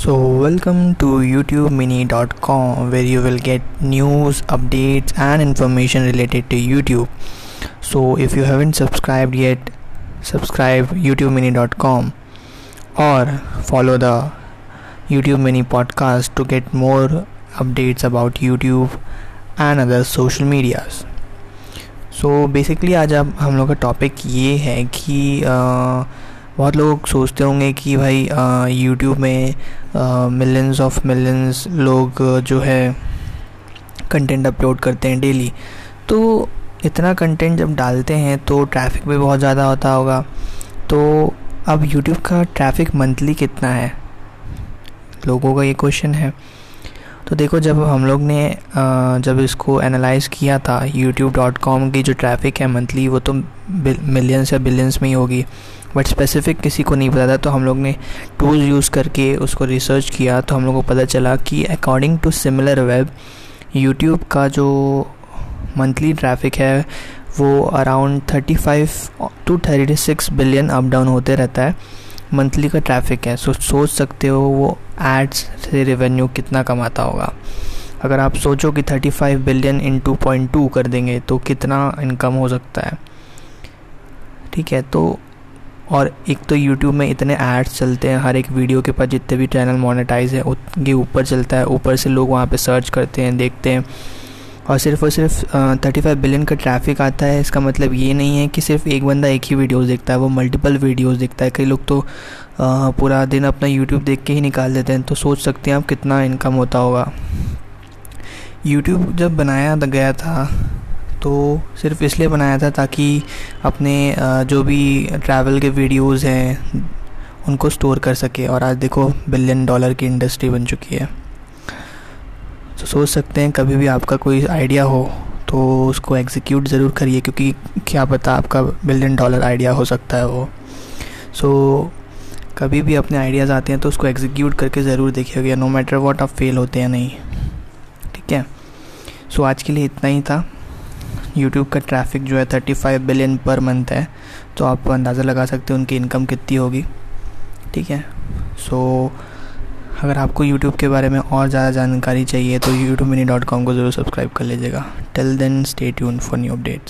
So, welcome to YouTubeMini.com where you will get news, updates, and information related to YouTube. So, if you haven't subscribed yet, subscribe YouTubeMini.com or follow the YouTube Mini podcast to get more updates about YouTube and other social medias. So so, basically आज अब हम लोग का topic ये है कि आ, बहुत लोग सोचते होंगे कि भाई यूट्यूब में मिलियंस ऑफ़ मिलियंस लोग जो है कंटेंट अपलोड करते हैं डेली तो इतना कंटेंट जब डालते हैं तो ट्रैफ़िक भी बहुत ज़्यादा होता होगा। तो अब यूट्यूब का ट्रैफ़िक मंथली कितना है? लोगों का ये क्वेश्चन है। तो देखो, जब हम लोग ने जब इसको एनालाइज किया था YouTube.com की जो ट्रैफ़िक है मंथली वो तो मिलियंस या बिलियंस में ही होगी। बट स्पेसिफिक किसी को नहीं पता था तो हम लोग ने टूल्स यूज़ करके उसको रिसर्च किया तो हम लोग को पता चला कि according to similar web YouTube का जो मंथली ट्रैफ़िक है, वो around 35 to 36 billion up down होते रहता है। मंथली का ट्रैफ़िक है। सो सोच सकते हो वो एड्स से रेवेन्यू कितना कमाता होगा। अगर आप सोचो कि 35 बिलियन इन 2.2 कर देंगे तो कितना इनकम हो सकता है। ठीक है तो और एक तो यूट्यूब में इतने एड्स चलते हैं, हर एक वीडियो के पास जितने भी चैनल मोनेटाइज है, उनके ऊपर चलता है। ऊपर से लोग वहाँ पे सर्च करते हैं, देखते हैं। और सिर्फ़ और सिर्फ़ थर्टी फाइव बिलियन का ट्रैफ़िक आता है इसका मतलब ये नहीं है कि सिर्फ़ एक बंदा एक ही वीडियोस देखता है वो मल्टीपल वीडियोस देखता है। कई लोग तो आ, पूरा दिन अपना यूट्यूब देख के ही निकाल देते हैं तो सोच सकते हैं आप कितना इनकम होता होगा। यूट्यूब जब बनाया गया था तो सिर्फ़ इसलिए बनाया था ताकि अपने जो भी ट्रैवल के वीडियोस हैं उनको स्टोर कर सके। और आज देखो बिलियन डॉलर की इंडस्ट्री बन चुकी है। तो सोच सकते हैं कभी भी आपका कोई आइडिया हो तो उसको एग्जीक्यूट ज़रूर करिए क्योंकि क्या पता आपका बिलियन डॉलर आइडिया हो सकता है वो। सो so, कभी भी अपने आइडियाज़ आते हैं तो उसको एग्जीक्यूट करके ज़रूर देखिएगा नो मैटर वॉट आप फेल होते हैं नहीं। ठीक है? सो so, आज के लिए इतना ही था। यूट्यूब का ट्रैफ़िक जो है thirty five billion per month है तो आप अंदाज़ा लगा सकते हैं उनकी इनकम कितनी होगी। ठीक है? सो so, अगर आपको यूट्यूब के बारे में और ज़्यादा जानकारी चाहिए तो यूट्यूब मिनी डॉट कॉम को ज़रूर सब्सक्राइब कर लीजिएगा। Till then stay tune for new updates